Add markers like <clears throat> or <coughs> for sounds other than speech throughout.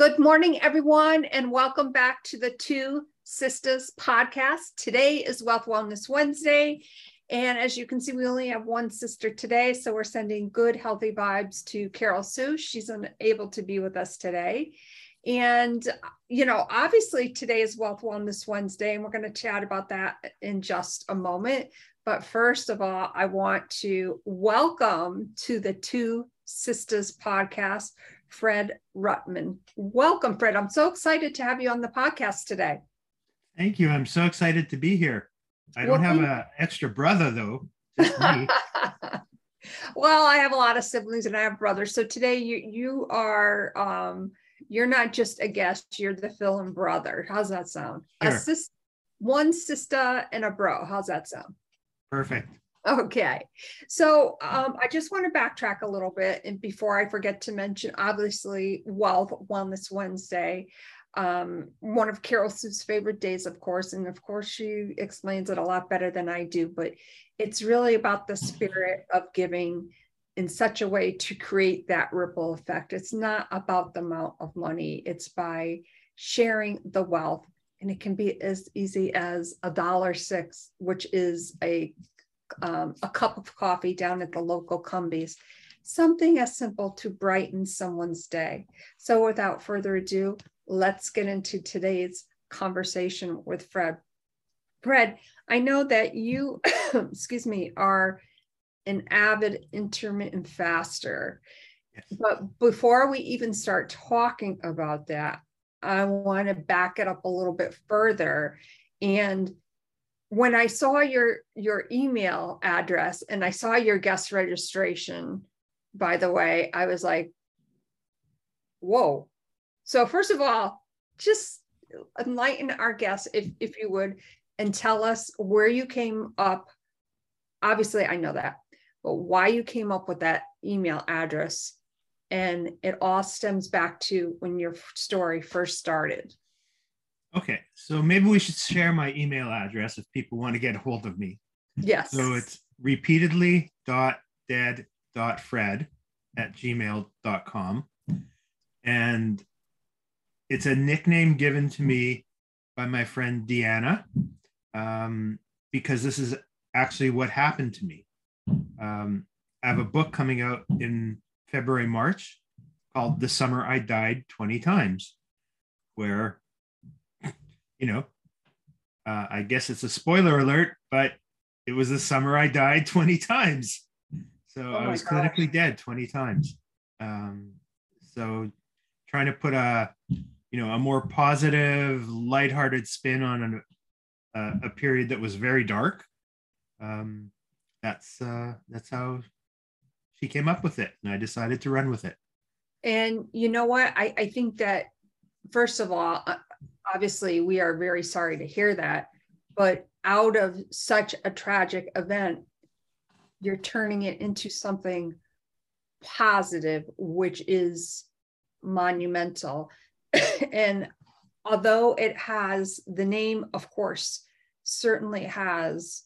Good morning, everyone, and welcome back to the Two Sisters podcast. Today is Wealth Wellness Wednesday. And as you can see, we only have one sister today. So we're sending good, healthy vibes to Carol Sue. She's unable to be with us today. And, you know, obviously today is Wealth Wellness Wednesday, and we're going to chat about that in just a moment. But first of all, I want to welcome to the Two Sisters podcast Fred Rutman. Welcome, Fred. I'm so excited to have you on the podcast today. Thank you. I'm so excited to be here. I don't well, have an extra brother though, just me. <laughs> well, I have a lot of siblings and I have brothers. So today you you are um you're not just a guest, you're the film brother. How's that sound? Sure. A sis- one sister and a bro. How's that sound? Perfect. Okay. So um, I just want to backtrack a little bit. And before I forget to mention, obviously, Wealth Wellness Wednesday, um, one of Carol Sue's favorite days, of course. And of course, she explains it a lot better than I do. But it's really about the spirit of giving in such a way to create that ripple effect. It's not about the amount of money, it's by sharing the wealth. And it can be as easy as a dollar six, which is a um, a cup of coffee down at the local Cumby's, something as simple to brighten someone's day. So without further ado, let's get into today's conversation with Fred. Fred, I know that you, <coughs> excuse me, are an avid intermittent faster. Yes. But before we even start talking about that, I want to back it up a little bit further and when I saw your your email address and I saw your guest registration, by the way, I was like, whoa. So first of all, just enlighten our guests if if you would and tell us where you came up. Obviously, I know that, but why you came up with that email address. And it all stems back to when your story first started. Okay, so maybe we should share my email address if people want to get a hold of me. Yes. So it's repeatedly dot dead dot fred at gmail.com. And it's a nickname given to me by my friend Deanna um, because this is actually what happened to me. Um, I have a book coming out in February, March called The Summer I Died 20 Times, where you know, uh, I guess it's a spoiler alert, but it was the summer I died <laughs> 20 times. So oh I was gosh. clinically dead 20 times. Um, so trying to put a, you know, a more positive, lighthearted spin on an, uh, a period that was very dark. Um, that's uh, that's how she came up with it, and I decided to run with it. And you know what? I, I think that first of all, uh, obviously we are very sorry to hear that but out of such a tragic event you're turning it into something positive which is monumental. <coughs> And although it has the name of course certainly has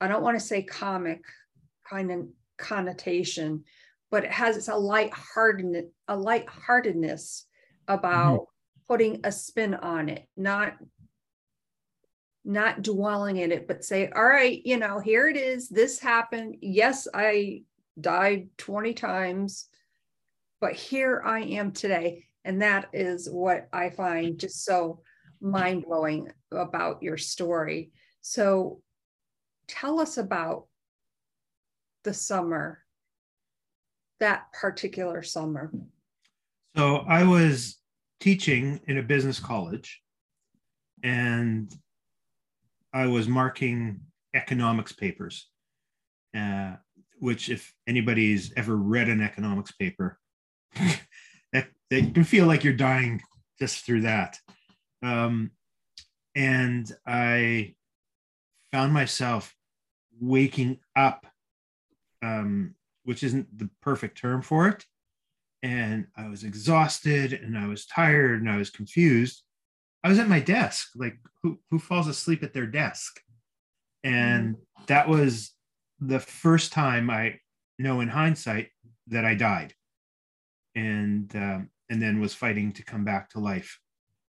i don't want to say comic kind of connotation but it has a light-hearted a light-heartedness about mm-hmm putting a spin on it, not not dwelling in it, but say, all right, you know, here it is. This happened. Yes, I died 20 times, but here I am today. And that is what I find just so mind blowing about your story. So tell us about the summer, that particular summer. So I was teaching in a business college and I was marking economics papers, uh, which, if anybody's ever read an economics paper, <laughs> that they can feel like you're dying just through that. Um, and I found myself waking up, um, which isn't the perfect term for it, and I was exhausted and I was tired and I was confused. I was at my desk. Like who who falls asleep at their desk? And mm. that was the first time I know in hindsight that I died. And um, and then was fighting to come back to life.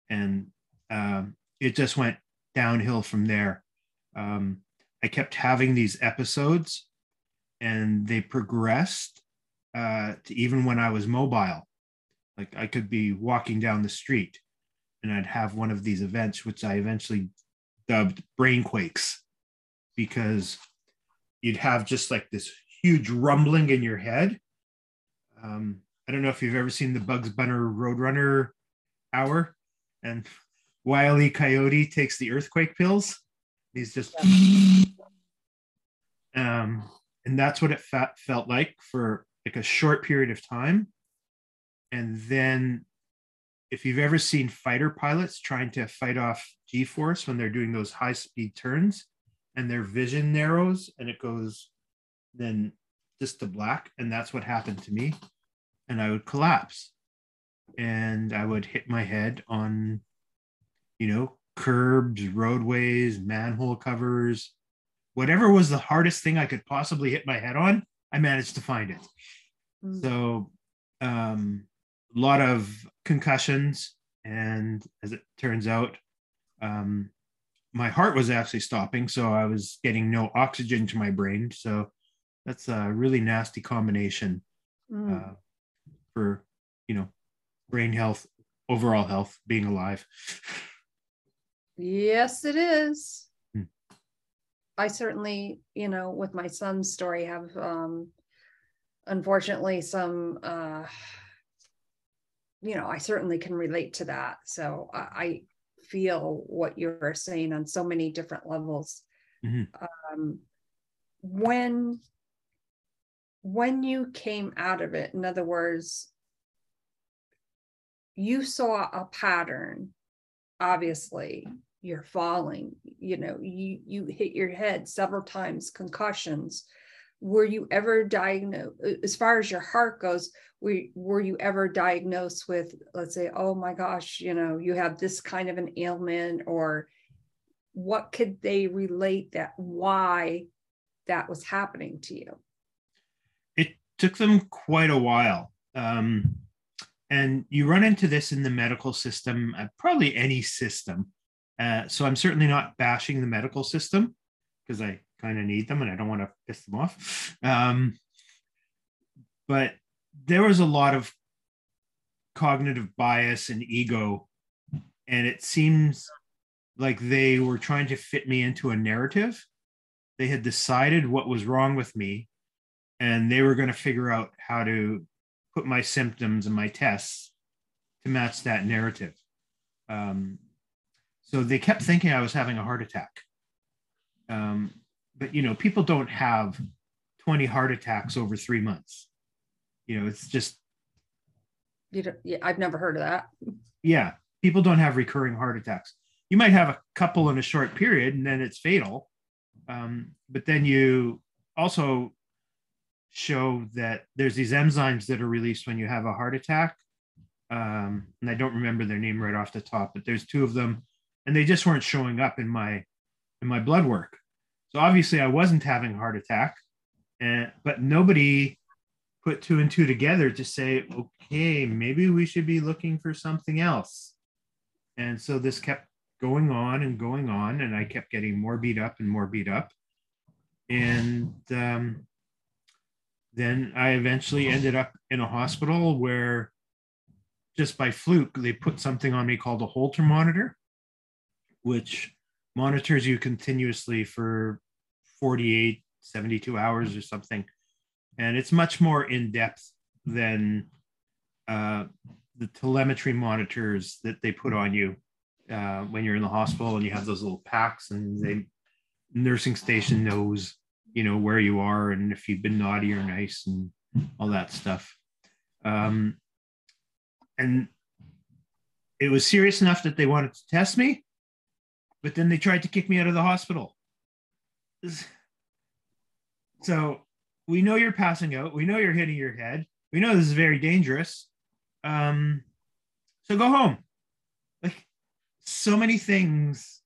And um, it just went downhill from there. Um, I kept having these episodes, and they progressed uh, to even when I was mobile. Like I could be walking down the street, and I'd have one of these events, which I eventually dubbed brain quakes, because you'd have just like this huge rumbling in your head. Um, I don't know if you've ever seen the Bugs Bunny Roadrunner hour, and Wile E. Coyote takes the earthquake pills. He's just, um, and that's what it felt like for like a short period of time. And then, if you've ever seen fighter pilots trying to fight off G force when they're doing those high speed turns, and their vision narrows and it goes then just to black, and that's what happened to me, and I would collapse, and I would hit my head on you know, curbs, roadways, manhole covers, whatever was the hardest thing I could possibly hit my head on, I managed to find it. Mm. So, um, a lot of concussions, and as it turns out, um, my heart was actually stopping, so I was getting no oxygen to my brain. So that's a really nasty combination mm. uh, for you know brain health, overall health, being alive. Yes, it is. Hmm. I certainly, you know, with my son's story, have um, unfortunately some, uh, you know, I certainly can relate to that. So I, I feel what you're saying on so many different levels. Mm-hmm. Um, when when you came out of it, in other words, you saw a pattern, obviously, you're falling you know you you hit your head several times concussions were you ever diagnosed as far as your heart goes were, were you ever diagnosed with let's say oh my gosh you know you have this kind of an ailment or what could they relate that why that was happening to you? It took them quite a while um, and you run into this in the medical system uh, probably any system. Uh, so I'm certainly not bashing the medical system because I kind of need them and I don't want to piss them off. Um, but there was a lot of cognitive bias and ego, and it seems like they were trying to fit me into a narrative. They had decided what was wrong with me, and they were going to figure out how to put my symptoms and my tests to match that narrative. Um, so they kept thinking I was having a heart attack. Um, but you know, people don't have 20 heart attacks over three months. You know, it's just. You don't, yeah, I've never heard of that. Yeah, people don't have recurring heart attacks. You might have a couple in a short period, and then it's fatal. Um, but then you also show that there's these enzymes that are released when you have a heart attack. Um, and I don't remember their name right off the top, but there's two of them and they just weren't showing up in my in my blood work. So obviously I wasn't having a heart attack, and but nobody put two and two together to say, okay, maybe we should be looking for something else. And so this kept going on and going on, and I kept getting more beat up and more beat up. And um, then I eventually ended up in a hospital where just by fluke, they put something on me called a Holter monitor which monitors you continuously for 48, 72 hours or something. And it's much more in depth than uh, the telemetry monitors that they put on you uh, when you're in the hospital and you have those little packs and the nursing station knows you know where you are and if you've been naughty or nice and all that stuff um, and it was serious enough that they wanted to test me but then they tried to kick me out of the hospital. So we know you're passing out. We know you're hitting your head. We know this is very dangerous. Um, so go home. Like so many things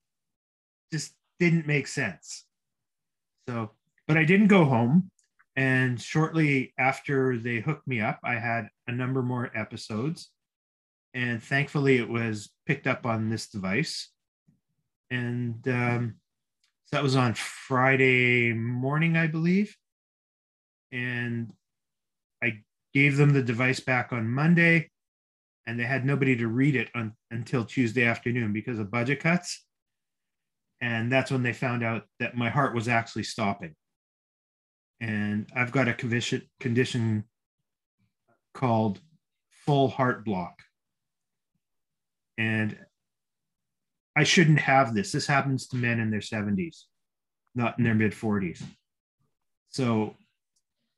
just didn't make sense. So, but I didn't go home. And shortly after they hooked me up, I had a number more episodes. and thankfully it was picked up on this device. And um, so that was on Friday morning, I believe. And I gave them the device back on Monday, and they had nobody to read it on, until Tuesday afternoon because of budget cuts. And that's when they found out that my heart was actually stopping. And I've got a condition, condition called full heart block. And I shouldn't have this. This happens to men in their 70s, not in their mid 40s. So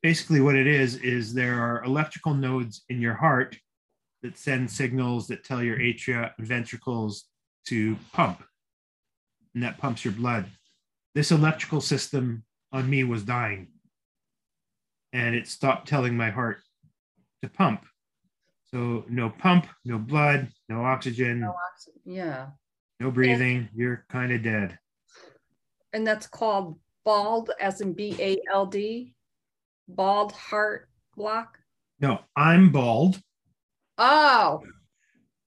basically, what it is, is there are electrical nodes in your heart that send signals that tell your atria and ventricles to pump, and that pumps your blood. This electrical system on me was dying, and it stopped telling my heart to pump. So no pump, no blood, no oxygen. No oxygen. Yeah. No breathing. You're kind of dead. And that's called bald, as in B A L D, bald heart block. No, I'm bald. Oh.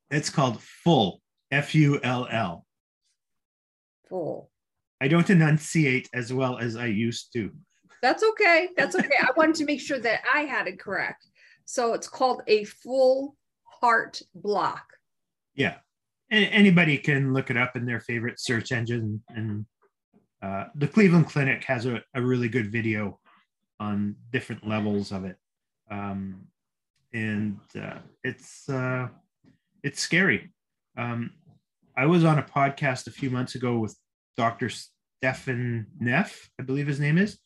It's called full, F U L L. Full. I don't enunciate as well as I used to. That's okay. That's okay. I wanted to make sure that I had it correct. So it's called a full heart block. Yeah. Anybody can look it up in their favorite search engine. And uh, the Cleveland Clinic has a, a, really good video on different levels of it. Um, and uh, it's uh, it's scary. Um, I was on a podcast a few months ago with Dr. Stefan Neff, I believe his name is.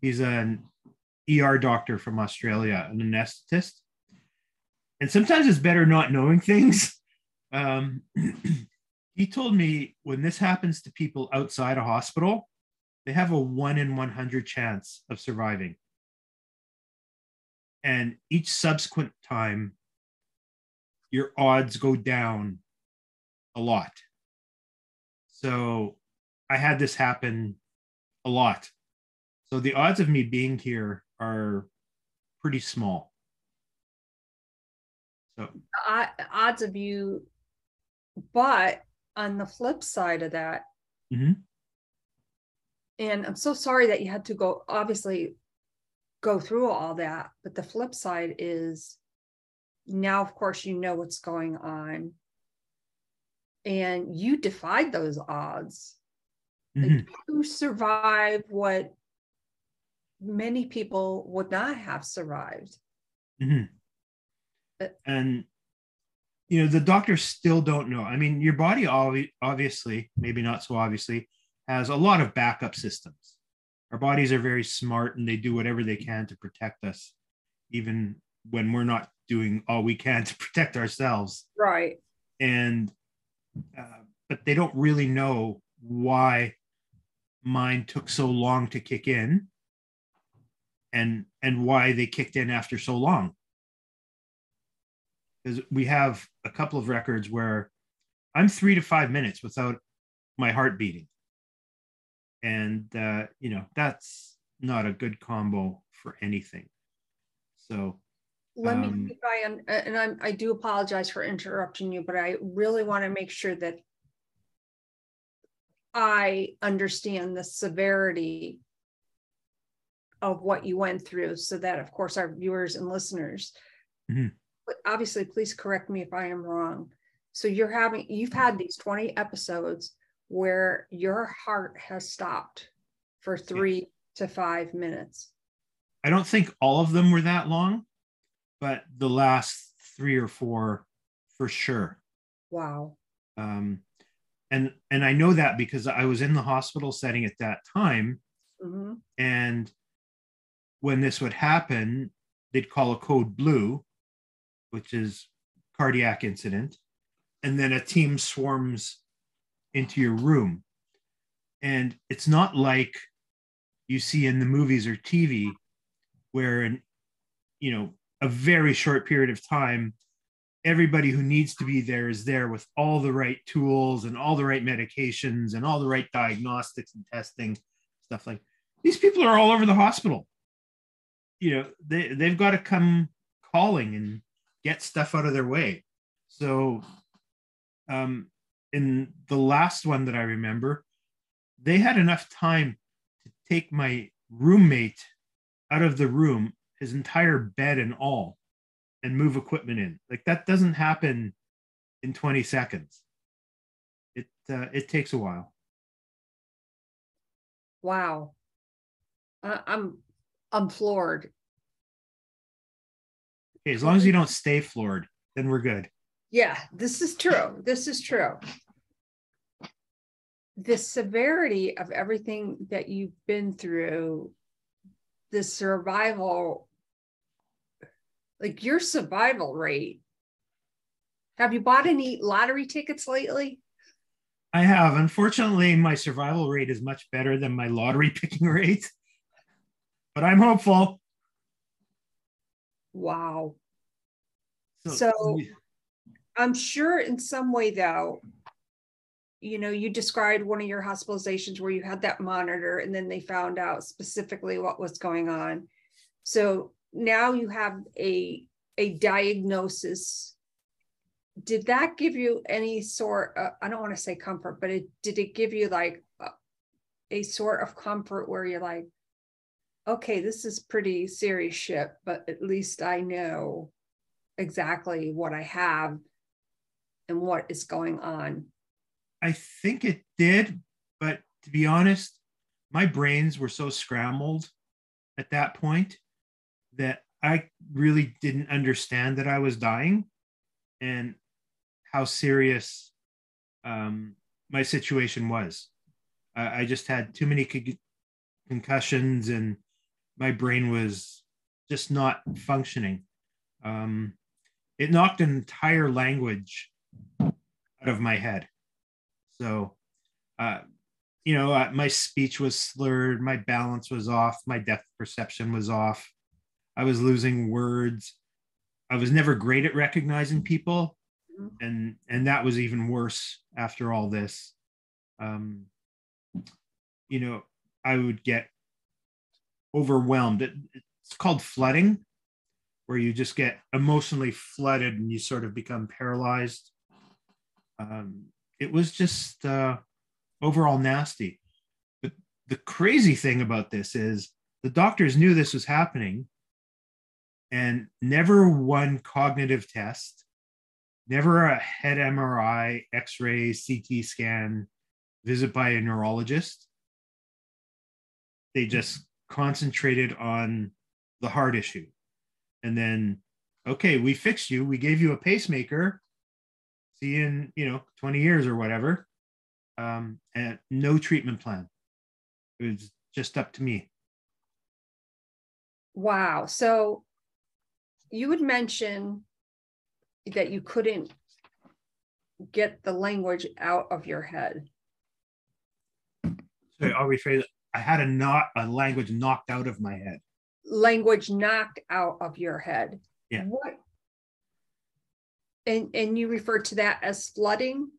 He's an ER doctor from Australia, an anesthetist. And sometimes it's better not knowing things. <laughs> Um, <clears throat> he told me when this happens to people outside a hospital, they have a one in 100 chance of surviving. And each subsequent time, your odds go down a lot. So I had this happen a lot. So the odds of me being here are pretty small. So the odds of you, but on the flip side of that, mm-hmm. and I'm so sorry that you had to go obviously go through all that, but the flip side is now, of course, you know what's going on, and you defied those odds. Mm-hmm. Like you survive what many people would not have survived. Mm-hmm. But, and you know the doctors still don't know. I mean, your body obviously, maybe not so obviously, has a lot of backup systems. Our bodies are very smart and they do whatever they can to protect us, even when we're not doing all we can <laughs> to protect ourselves. Right. And uh, but they don't really know why mine took so long to kick in and and why they kicked in after so long because we have a couple of records where i'm three to five minutes without my heart beating and uh, you know that's not a good combo for anything so let um, me I and I'm, I do apologize for interrupting you, but I really want to make sure that I understand the severity of what you went through so that of course our viewers and listeners mm-hmm. But obviously please correct me if i am wrong. So you're having you've had these 20 episodes where your heart has stopped for three to five minutes. I don't think all of them were that long but the last three or four for sure. Wow. Um and and i know that because i was in the hospital setting at that time. Mm-hmm. and when this would happen, they'd call a code blue, which is cardiac incident, and then a team swarms into your room. And it's not like you see in the movies or TV where in you know a very short period of time everybody who needs to be there is there with all the right tools and all the right medications and all the right diagnostics and testing stuff like these people are all over the hospital you know they they've got to come calling and get stuff out of their way So, um, in the last one that I remember, they had enough time to take my roommate out of the room, his entire bed and all, and move equipment in. Like that doesn't happen in 20 seconds. It uh, it takes a while. Wow. Uh, I'm I'm floored. Okay, as long as you don't stay floored, then we're good. Yeah, this is true. This is true. The severity of everything that you've been through, the survival, like your survival rate. Have you bought any lottery tickets lately? I have. Unfortunately, my survival rate is much better than my lottery <laughs> picking rate, but I'm hopeful. Wow. So, so I'm sure in some way, though, you know, you described one of your hospitalizations where you had that monitor and then they found out specifically what was going on. So now you have a a diagnosis did that give you any sort of, i don't want to say comfort but it did it give you like a, a sort of comfort where you're like okay this is pretty serious shit but at least i know exactly what i have and what is going on i think it did but to be honest my brains were so scrambled at that point that i really didn't understand that i was dying and how serious um, my situation was. I, I just had too many con- concussions and my brain was just not functioning. Um, it knocked an entire language out of my head. So, uh, you know, uh, my speech was slurred, my balance was off, my depth perception was off. I was losing words. I was never great at recognizing people, and and that was even worse after all this. Um, you know, I would get overwhelmed. It, it's called flooding, where you just get emotionally flooded and you sort of become paralyzed. Um, it was just uh, overall nasty. But the crazy thing about this is the doctors knew this was happening and never one cognitive test, never a head MRI, X ray, CT scan, visit by a neurologist. They just concentrated on the heart issue. And then, okay, we fixed you. We gave you a pacemaker. See you in, you know, 20 years or whatever. Um, and no treatment plan. It was just up to me. Wow. So you would mention that you couldn't get the language out of your head. So I'll rephrase it. I had a not a language knocked out of my head. Language knocked out of your head. Yeah. What? And and you refer to that as flooding?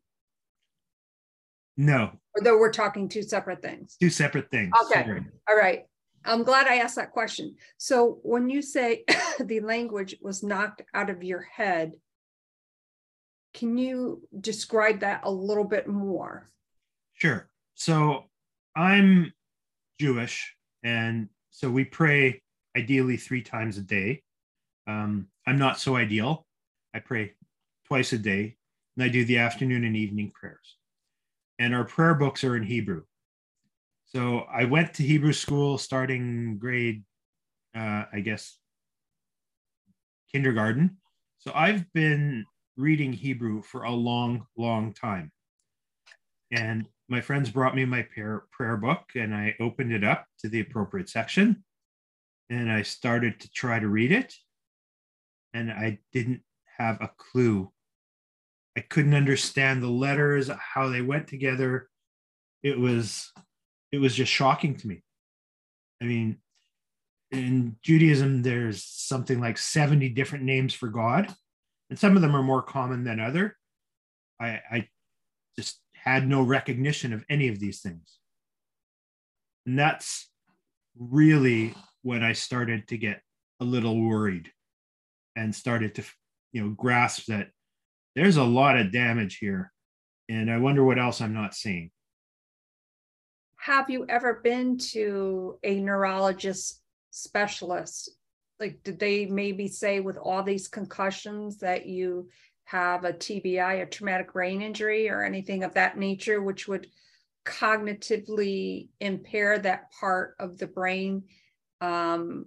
No. Or though we're talking two separate things. Two separate things. Okay. Sorry. All right. I'm glad I asked that question. So when you say <laughs> the language was knocked out of your head, can you describe that a little bit more? Sure. So I'm Jewish, and so we pray ideally three times a day. Um, I'm not so ideal. I pray twice a day, and I do the afternoon and evening prayers. And our prayer books are in Hebrew. So I went to Hebrew school starting grade, uh, I guess, kindergarten. So I've been reading Hebrew for a long, long time. And my friends brought me my prayer, prayer book, and I opened it up to the appropriate section. And I started to try to read it. And I didn't have a clue. I couldn't understand the letters, how they went together. It was it was just shocking to me. I mean, in Judaism, there's something like 70 different names for God, and some of them are more common than other. I, I had no recognition of any of these things. And that's really when I started to get a little worried and started to, you know, grasp that there's a lot of damage here. And I wonder what else I'm not seeing. Have you ever been to a neurologist specialist? Like, did they maybe say with all these concussions that you have a TBI, a traumatic brain injury, or anything of that nature, which would cognitively impair that part of the brain? Um,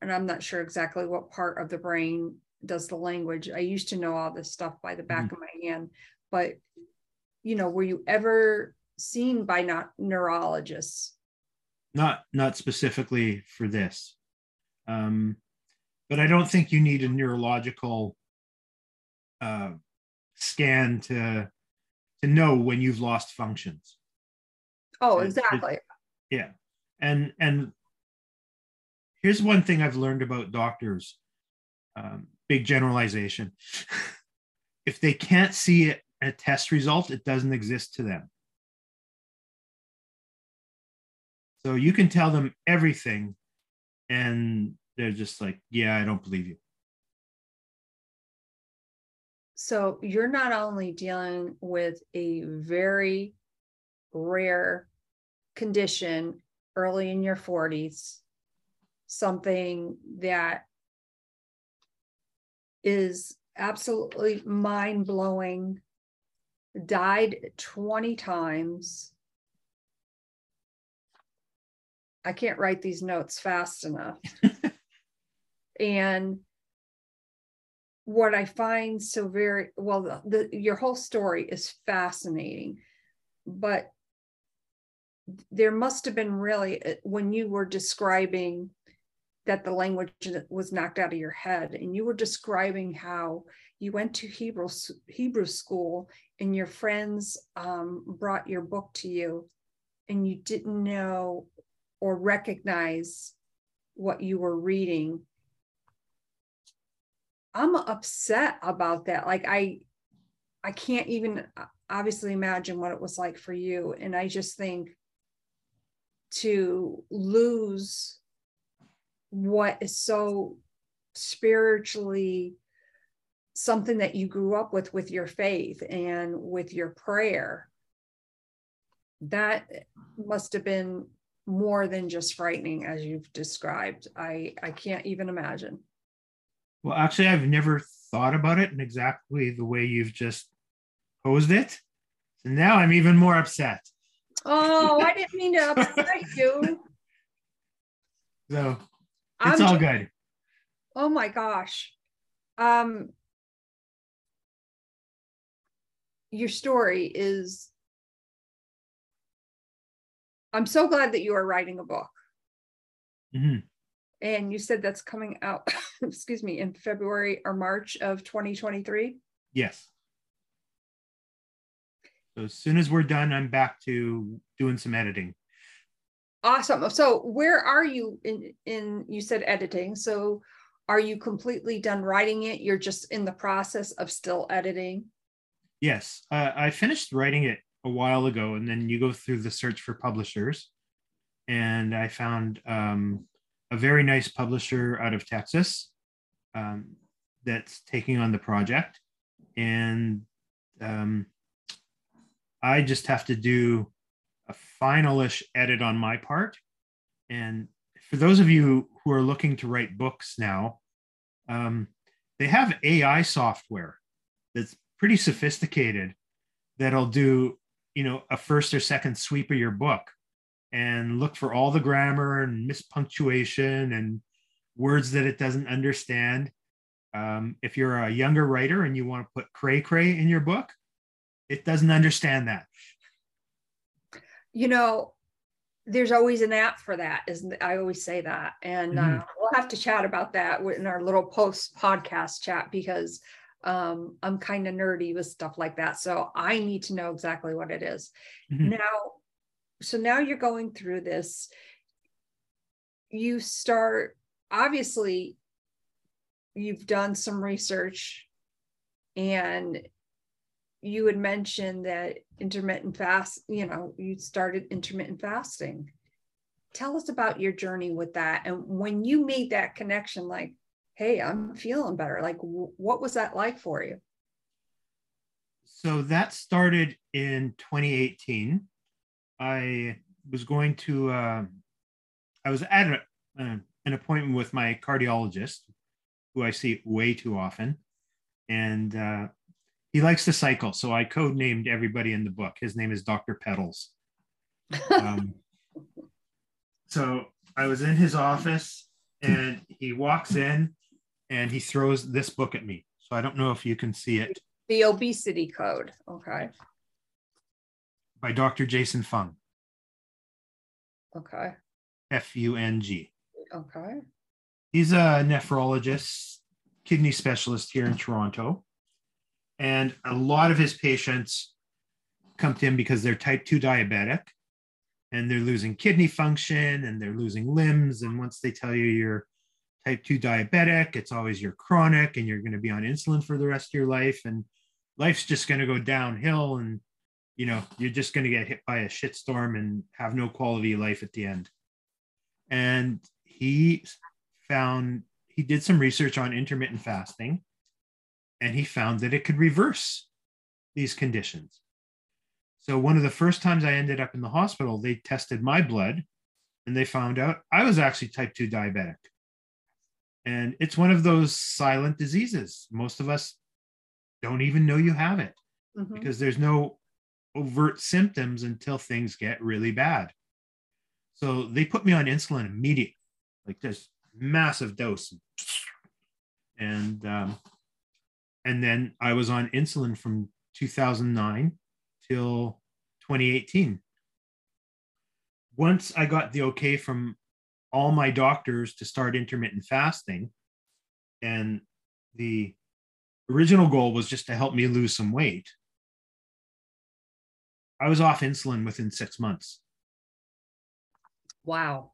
and I'm not sure exactly what part of the brain does the language. I used to know all this stuff by the back mm-hmm. of my hand, but you know, were you ever seen by not neurologists? Not not specifically for this. Um, but I don't think you need a neurological uh, scan to to know when you've lost functions. Oh, exactly. It, it, yeah, and and here's one thing I've learned about doctors. Um, big generalization. <laughs> if they can't see it, a test result, it doesn't exist to them. So you can tell them everything, and they're just like, yeah, I don't believe you. So you're not only dealing with a very rare condition early in your 40s, something that is absolutely mind blowing, died 20 times. I can't write these notes fast enough. <laughs> and what I find so very well, the, the, your whole story is fascinating, but there must have been really when you were describing that the language was knocked out of your head and you were describing how you went to hebrew hebrew school and your friends um, brought your book to you and you didn't know or recognize what you were reading i'm upset about that. Like i i can't even uh, obviously imagine what it was like for you. And i just think to lose what is so spiritually something that you grew up with with your faith and with your prayer that must have been more than just frightening as you've described. I i can't even imagine well actually i've never thought about it in exactly the way you've just posed it and now i'm even more upset oh i <laughs> didn't mean to upset you so it's I'm all good. Oh my gosh. Um your story is I'm so glad that you are writing a book. Mm-hmm. And you said that's coming out, <coughs> excuse me, in February or March of 2023? Yes. So as soon as we're done, I'm back to doing some editing. Awesome. So where are you in in you said editing. So are you completely done writing it? You're just in the process of still editing? Yes. Uh, I finished writing it a while ago and then you go through the search for publishers and I found um, a very nice publisher out of Texas um, that's taking on the project and um, I just have to do a finalish edit on my part. And for those of you who are looking to write books now, um, they have AI software that's pretty sophisticated that'll do, you know, a first or second sweep of your book and look for all the grammar and mispunctuation and words that it doesn't understand. Um, if you're a younger writer and you want to put cray cray in your book, it doesn't understand that you know, there's always an app for that. Isn't I always say that, and mm-hmm. uh, we'll have to chat about that in our little post podcast chat because um, I'm kind of nerdy with stuff like that. So I need to know exactly what it is. Mm-hmm. Now, so now you're going through this. You start obviously. You've done some research, and you had mentioned that intermittent fast, you know, you started intermittent fasting. Tell us about your journey with that. And when you made that connection, like, hey, I'm feeling better, like, w- what was that like for you? so that started in 2018. I was going to, uh, I was at a, uh, an appointment with my cardiologist, who I see way too often. And uh, he likes to cycle. So I code named everybody in the book. His name is Dr. Pedals. Um, <laughs> so I was in his office and he walks in and he throws this book at me. So I don't know if you can see it. The obesity code. Okay. By Dr. Jason Fung. Okay. F U N G. Okay. He's a nephrologist, kidney specialist here in Toronto. And a lot of his patients come to him because they're type 2 diabetic and they're losing kidney function and they're losing limbs. And once they tell you you're type 2 diabetic, it's always you're chronic and you're going to be on insulin for the rest of your life. And life's just going to go downhill. And, you know, you're just going to get hit by a shitstorm and have no quality of life at the end. And he found, he did some research on intermittent fasting and he found that it could reverse these conditions. So, one of the first times I ended up in the hospital, they tested my blood and they found out I was actually type 2 diabetic. And it's one of those silent diseases. Most of us don't even know you have it mm-hmm. because there's no overt symptoms until things get really bad. So they put me on insulin immediately, like this massive dose. And um, and then I was on insulin from 2009 till 2018. Once I got the okay from all my doctors to start intermittent fasting, and the original goal was just to help me lose some weight. I was off insulin within six months. Wow.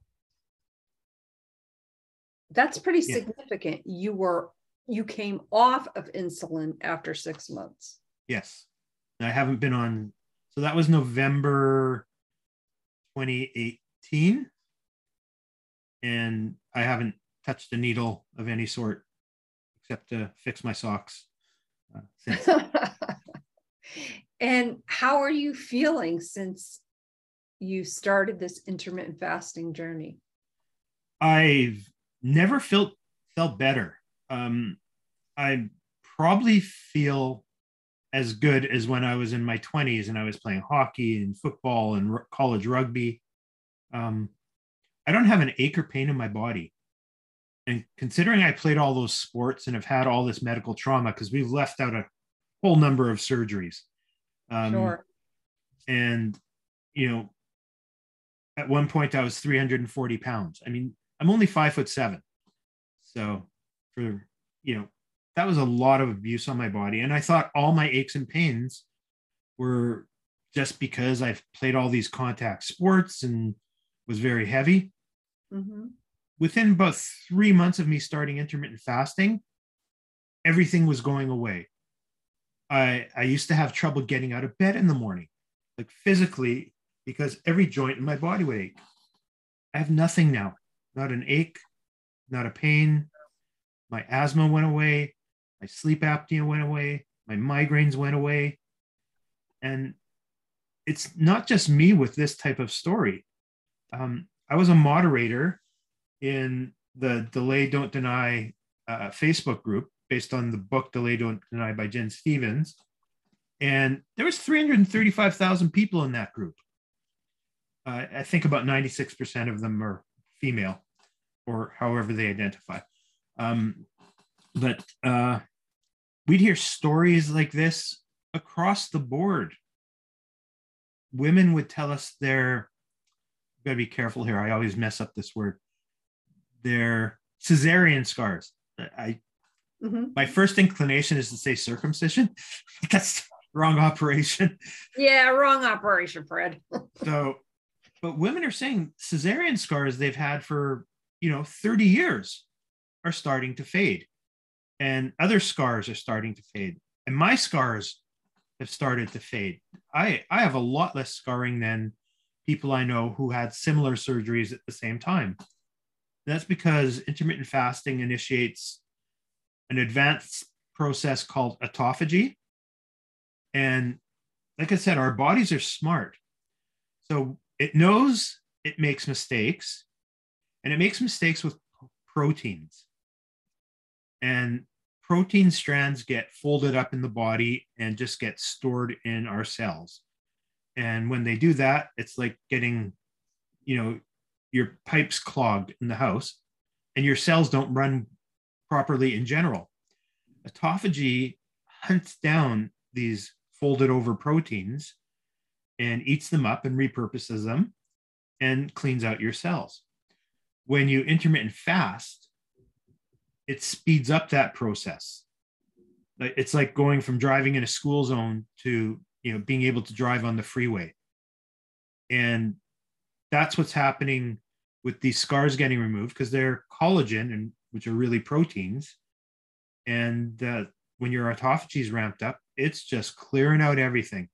That's pretty yeah. significant. You were you came off of insulin after six months. Yes. I haven't been on, so that was November 2018. And I haven't touched a needle of any sort except to fix my socks uh, since. <laughs> and how are you feeling since you started this intermittent fasting journey? I've never felt felt better um, I probably feel as good as when I was in my 20s and I was playing hockey and football and r- college rugby. Um, I don't have an ache or pain in my body. And considering I played all those sports and have had all this medical trauma, because we've left out a whole number of surgeries. Um, sure. And, you know, at one point I was 340 pounds. I mean, I'm only five foot seven. So for you know that was a lot of abuse on my body and i thought all my aches and pains were just because i've played all these contact sports and was very heavy mm-hmm. within about three months of me starting intermittent fasting everything was going away i i used to have trouble getting out of bed in the morning like physically because every joint in my body would ache i have nothing now not an ache not a pain my asthma went away, my sleep apnea went away, my migraines went away. And it's not just me with this type of story. Um, I was a moderator in the Delay Don't Deny uh, Facebook group based on the book Delay Don't Deny by Gin Stephens. And there was 335,000 people in that group. Uh, I think about 96% of them are female or however they identify. Um, but uh, we'd hear stories like this across the board. Women would tell us their, gotta be careful here. I always mess up this word. Their cesarean scars. I, mm-hmm. my first inclination is to say circumcision. <laughs> That's wrong operation. Yeah, wrong operation, Fred. <laughs> so, but women are saying cesarean scars they've had for you know 30 years are starting to fade and other scars are starting to fade and my scars have started to fade i i have a lot less scarring than people i know who had similar surgeries at the same time that's because intermittent fasting initiates an advanced process called autophagy And like I said, our bodies are smart. So it knows it makes mistakes and it makes mistakes with proteins. And protein strands get folded up in the body and just get stored in our cells. And when they do that, it's like getting, you know, your pipes clogged in the house and your cells don't run properly in general. Autophagy hunts down these folded over proteins and eats them up and repurposes them and cleans out your cells. When you intermittent fast, it speeds up that process. It's like going from driving in a school zone to you know being able to drive on the freeway. And that's what's happening with these scars getting removed because they're collagen and which are really proteins. And uh, when your autophagy is ramped up, it's just clearing out everything,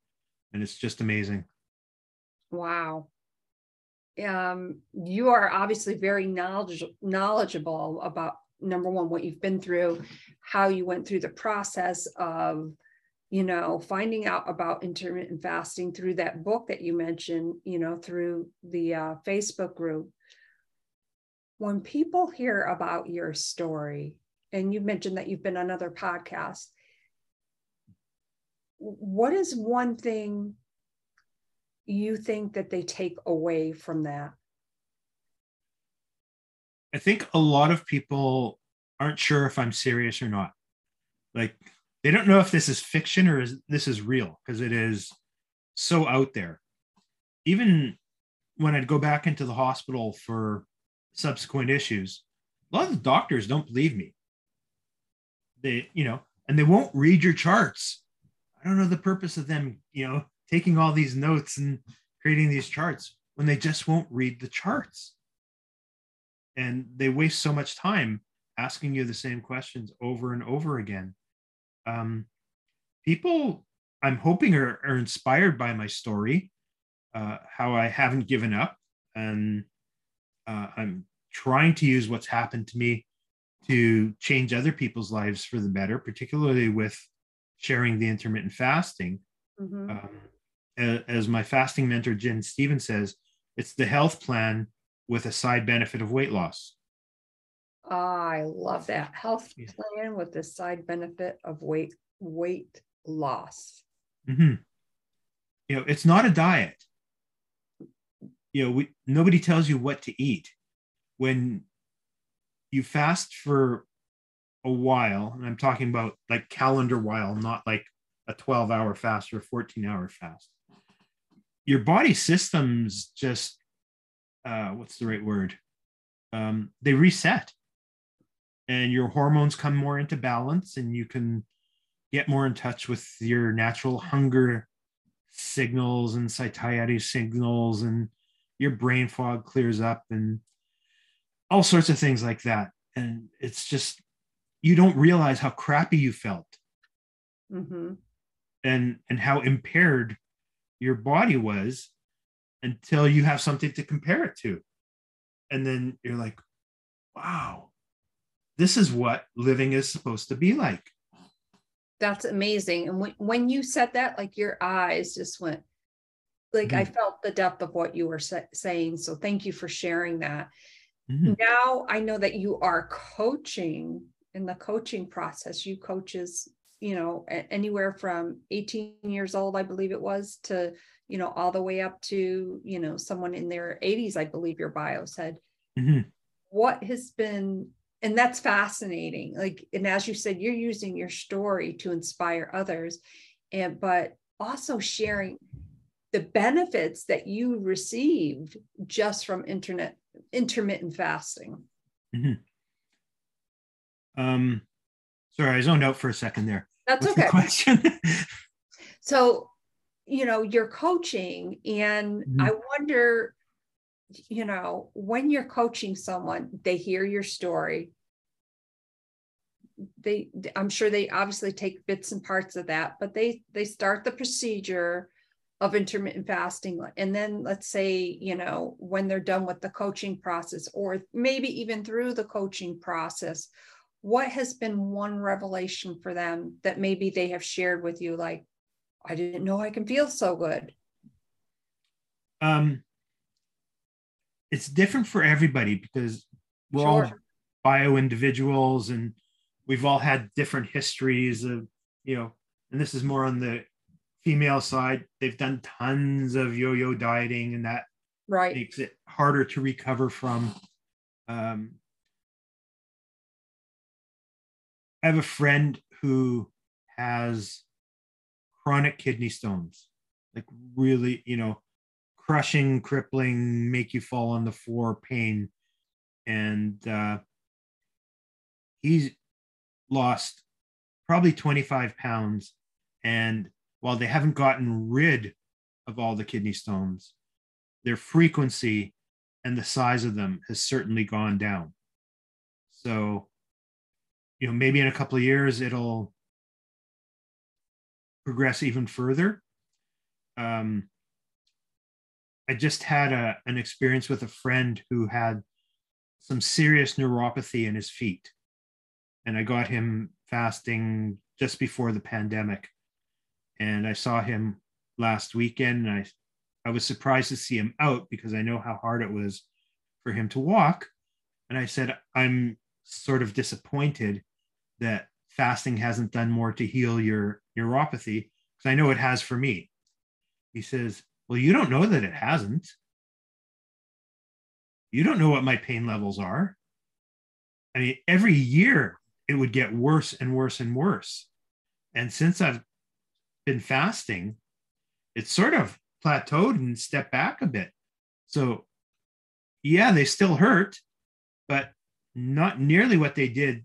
and it's just amazing. Wow. Um, you are obviously very knowledge, knowledgeable about number one what you've been through, how you went through the process of you know finding out about intermittent fasting through that book that you mentioned you know through the uh, facebook group when people hear about your story and you mentioned that you've been on other podcasts what is one thing you think that they take away from that? I think a lot of people aren't sure if i'm serious or not. Like they don't know if this is fiction or is this is real because it is so out there. Even when i'd go back into the hospital for subsequent issues a lot of the doctors don't believe me. They you know and they won't read your charts. I don't know the purpose of them you know taking all these notes and creating these charts when they just won't read the charts. And they waste so much time asking you the same questions over and over again. Um, people i'm hoping are, are inspired by my story uh, how i haven't given up and uh, i'm trying to use what's happened to me to change other people's lives for the better, particularly with sharing the intermittent fasting. Mm-hmm. Um, as my fasting mentor, Gin Stephens says, it's the health plan with a side benefit of weight loss. Oh, I love that health plan with the side benefit of weight weight loss. Mm-hmm. You know, it's not a diet. You know, we, nobody tells you what to eat. When you fast for a while, and I'm talking about like calendar while, not like a 12 hour fast or a 14 hour fast, your body systems just, uh, what's the right word? Um, they reset and your hormones come more into balance and you can get more in touch with your natural hunger signals and satiety signals and your brain fog clears up and all sorts of things like that. And it's just, you don't realize how crappy you felt mm-hmm. and, and how impaired your body was until you have something to compare it to. And then you're like, wow, this is what living is supposed to be like. That's amazing. And when, when you said that, like your eyes just went, like mm-hmm. I felt the depth of what you were sa- saying. So thank you for sharing that. Mm-hmm. Now I know that you are coaching in the coaching process. You coaches, you know, anywhere from 18 years old, I believe it was, to, you know, all the way up to, you know, someone in their 80s, I believe your bio said. Mm-hmm. What has been, and that's fascinating. Like, and as you said, you're using your story to inspire others, and but also sharing the benefits that you received just from internet intermittent fasting. Mm-hmm. Um, sorry, I zoned out for a second there. That's What's okay. question. <laughs> so, you know, you're coaching, and mm-hmm. I wonder, you know, when you're coaching someone, they hear your story. They, I'm sure they obviously take bits and parts of that, but they they start the procedure of intermittent fasting and then let's say you know when they're done with the coaching process or maybe even through the coaching process what has been one revelation for them that maybe they have shared with you like I didn't know I can feel so good. Um, it's different for everybody because we're Sure. all bio individuals and we've all had different histories of, you know, and this is more on the female side. They've done tons of yo yo dieting and that Right. makes it harder to recover from. Um, I have a friend who has chronic kidney stones, like really, you know, crushing, crippling, make you fall on the floor pain. And uh, he's lost probably 25 pounds. And while they haven't gotten rid of all the kidney stones, their frequency and the size of them has certainly gone down. So, you know, maybe in a couple of years it'll progress even further. Um, I just had a, an experience with a friend who had some serious neuropathy in his feet. And I got him fasting just before the pandemic. And I saw him last weekend and I I was surprised to see him out because I know how hard it was for him to walk. And I said, I'm sort of disappointed that fasting hasn't done more to heal your neuropathy because I know it has for me. He says, Well, you don't know that it hasn't. You don't know what my pain levels are. I mean, every year it would get worse and worse and worse. And since I've been fasting, it's sort of plateaued and stepped back a bit. So, yeah, they still hurt, but not nearly what they did,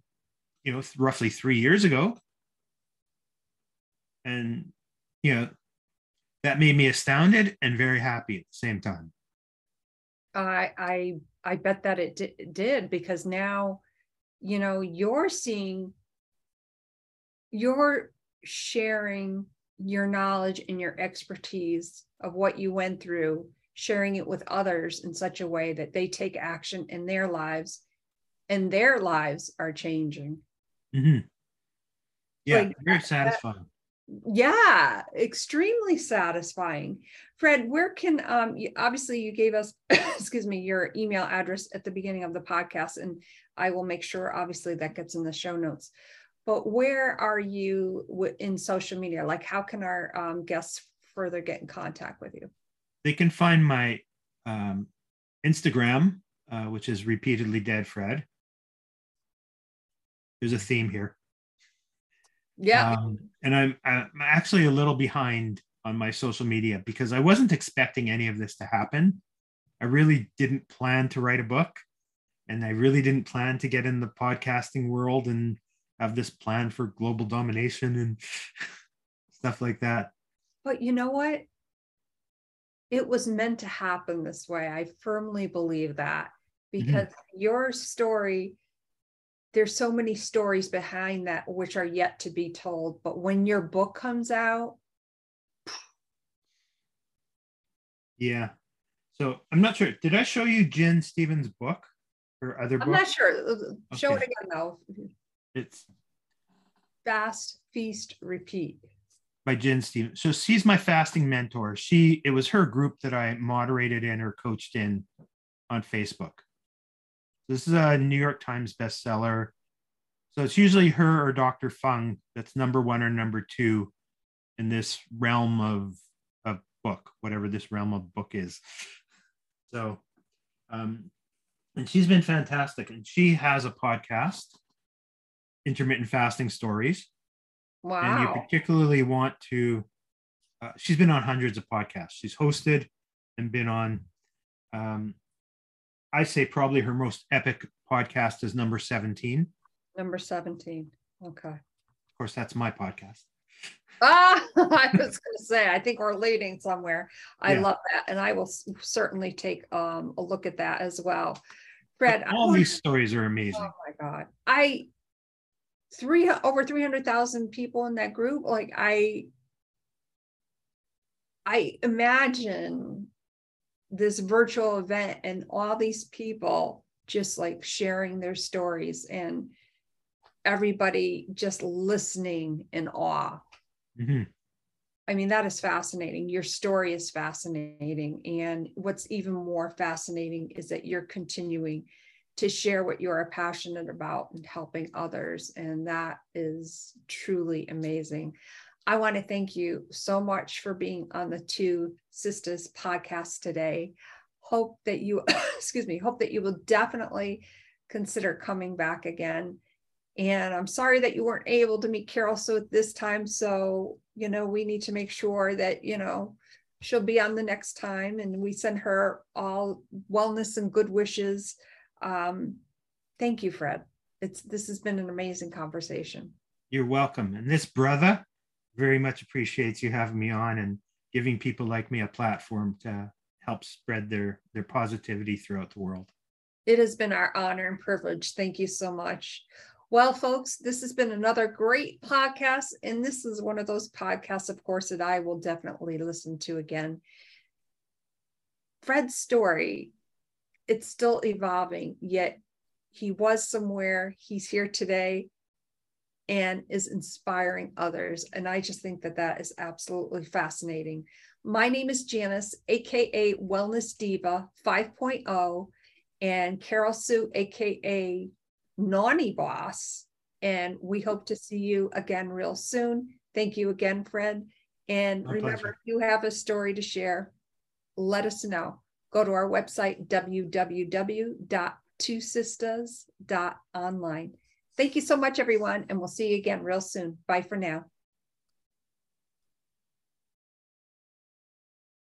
you know, roughly three years ago. And, you know, that made me astounded and very happy at the same time. I I I bet that it di- did because now, you know, you're seeing, you're sharing your knowledge and your expertise of what you went through, sharing it with others in such a way that they take action in their lives, and their lives are changing. Mhm. Yeah, Like, very that- satisfying. yeah extremely satisfying fred where can um you, obviously you gave us <coughs> excuse me your email address at the beginning of the podcast and i will make sure obviously that gets in the show notes but where are you in social media like how can our um, guests further get in contact with you They can find my um, Instagram, uh, which is repeatedly dead Fred. There's a theme here. yeah Um, and I'm, I'm actually a little behind on my social media because I wasn't expecting any of this to happen. I really didn't plan to write a book and I really didn't plan to get in the podcasting world and have this plan for global domination and <laughs> stuff like that. But you know what? It was meant to happen this way. I firmly believe that mm-hmm. because your story, there's so many stories behind that which are yet to be told. But when your book comes out, Yeah. So I'm not sure. Did I show you Gin Stephens' book or other I'm book? not sure. Show it again though. It's Fast, feast, repeat. by Gin Stephens. So she's my fasting mentor. She it was her group that I moderated in or coached in on Facebook. This is a New York Times bestseller. So it's usually her or Dr. Fung that's number one or number two in this realm of of book, whatever this realm of book is. So um and she's been fantastic. And she has a podcast, Intermittent Fasting Stories Wow. and you particularly want to uh, she's been on hundreds of podcasts she's hosted and been on um, i say probably her most epic podcast is number 17 Number 17. Okay. Of course that's my podcast <laughs> Ah, I was going to say, I think we're leading somewhere. I Yeah. love that. And I will certainly take um, a look at that as well. Fred, all these stories are amazing oh my God. I, three, over 300,000 people in that group. Like I, I imagine this virtual event and all these people just like sharing their stories and everybody just listening in awe. Mhm. I mean, that is fascinating. Your story is fascinating. And what's even more fascinating is that you're continuing to share what you're passionate about and helping others. And that is truly amazing. I want to thank you so much for being on the Two Sisters podcast today. Hope that you, <coughs> excuse me, hope that you will definitely consider coming back again. And I'm sorry that you weren't able to meet Carol Sue at this time. So, you know, we need to make sure that, you know, she'll be on the next time and we send her all wellness and good wishes. Um, thank you, Fred. It's this has been an amazing conversation. You're welcome. And this brother very much appreciates you having me on and giving people like me a platform to help spread their their positivity throughout the world. It has been our honor and privilege. Thank you so much. Well, folks, this has been another great podcast. And this is one of those podcasts, of course, that I will definitely listen to again. Fred's story, it's still evolving, yet he was somewhere, he's here today and is inspiring others. And I just think that that is absolutely fascinating. My name is Janice, AKA Wellness Diva 5.0, and Carol Sue, AKA Naughty Boss. And we hope to see you again real soon. Thank you again, Fred. And My remember, pleasure. if you have a story to share, let us know. Go to our website, www.twosistas.online. Thank you so much, everyone. And we'll see you again real soon. Bye for now.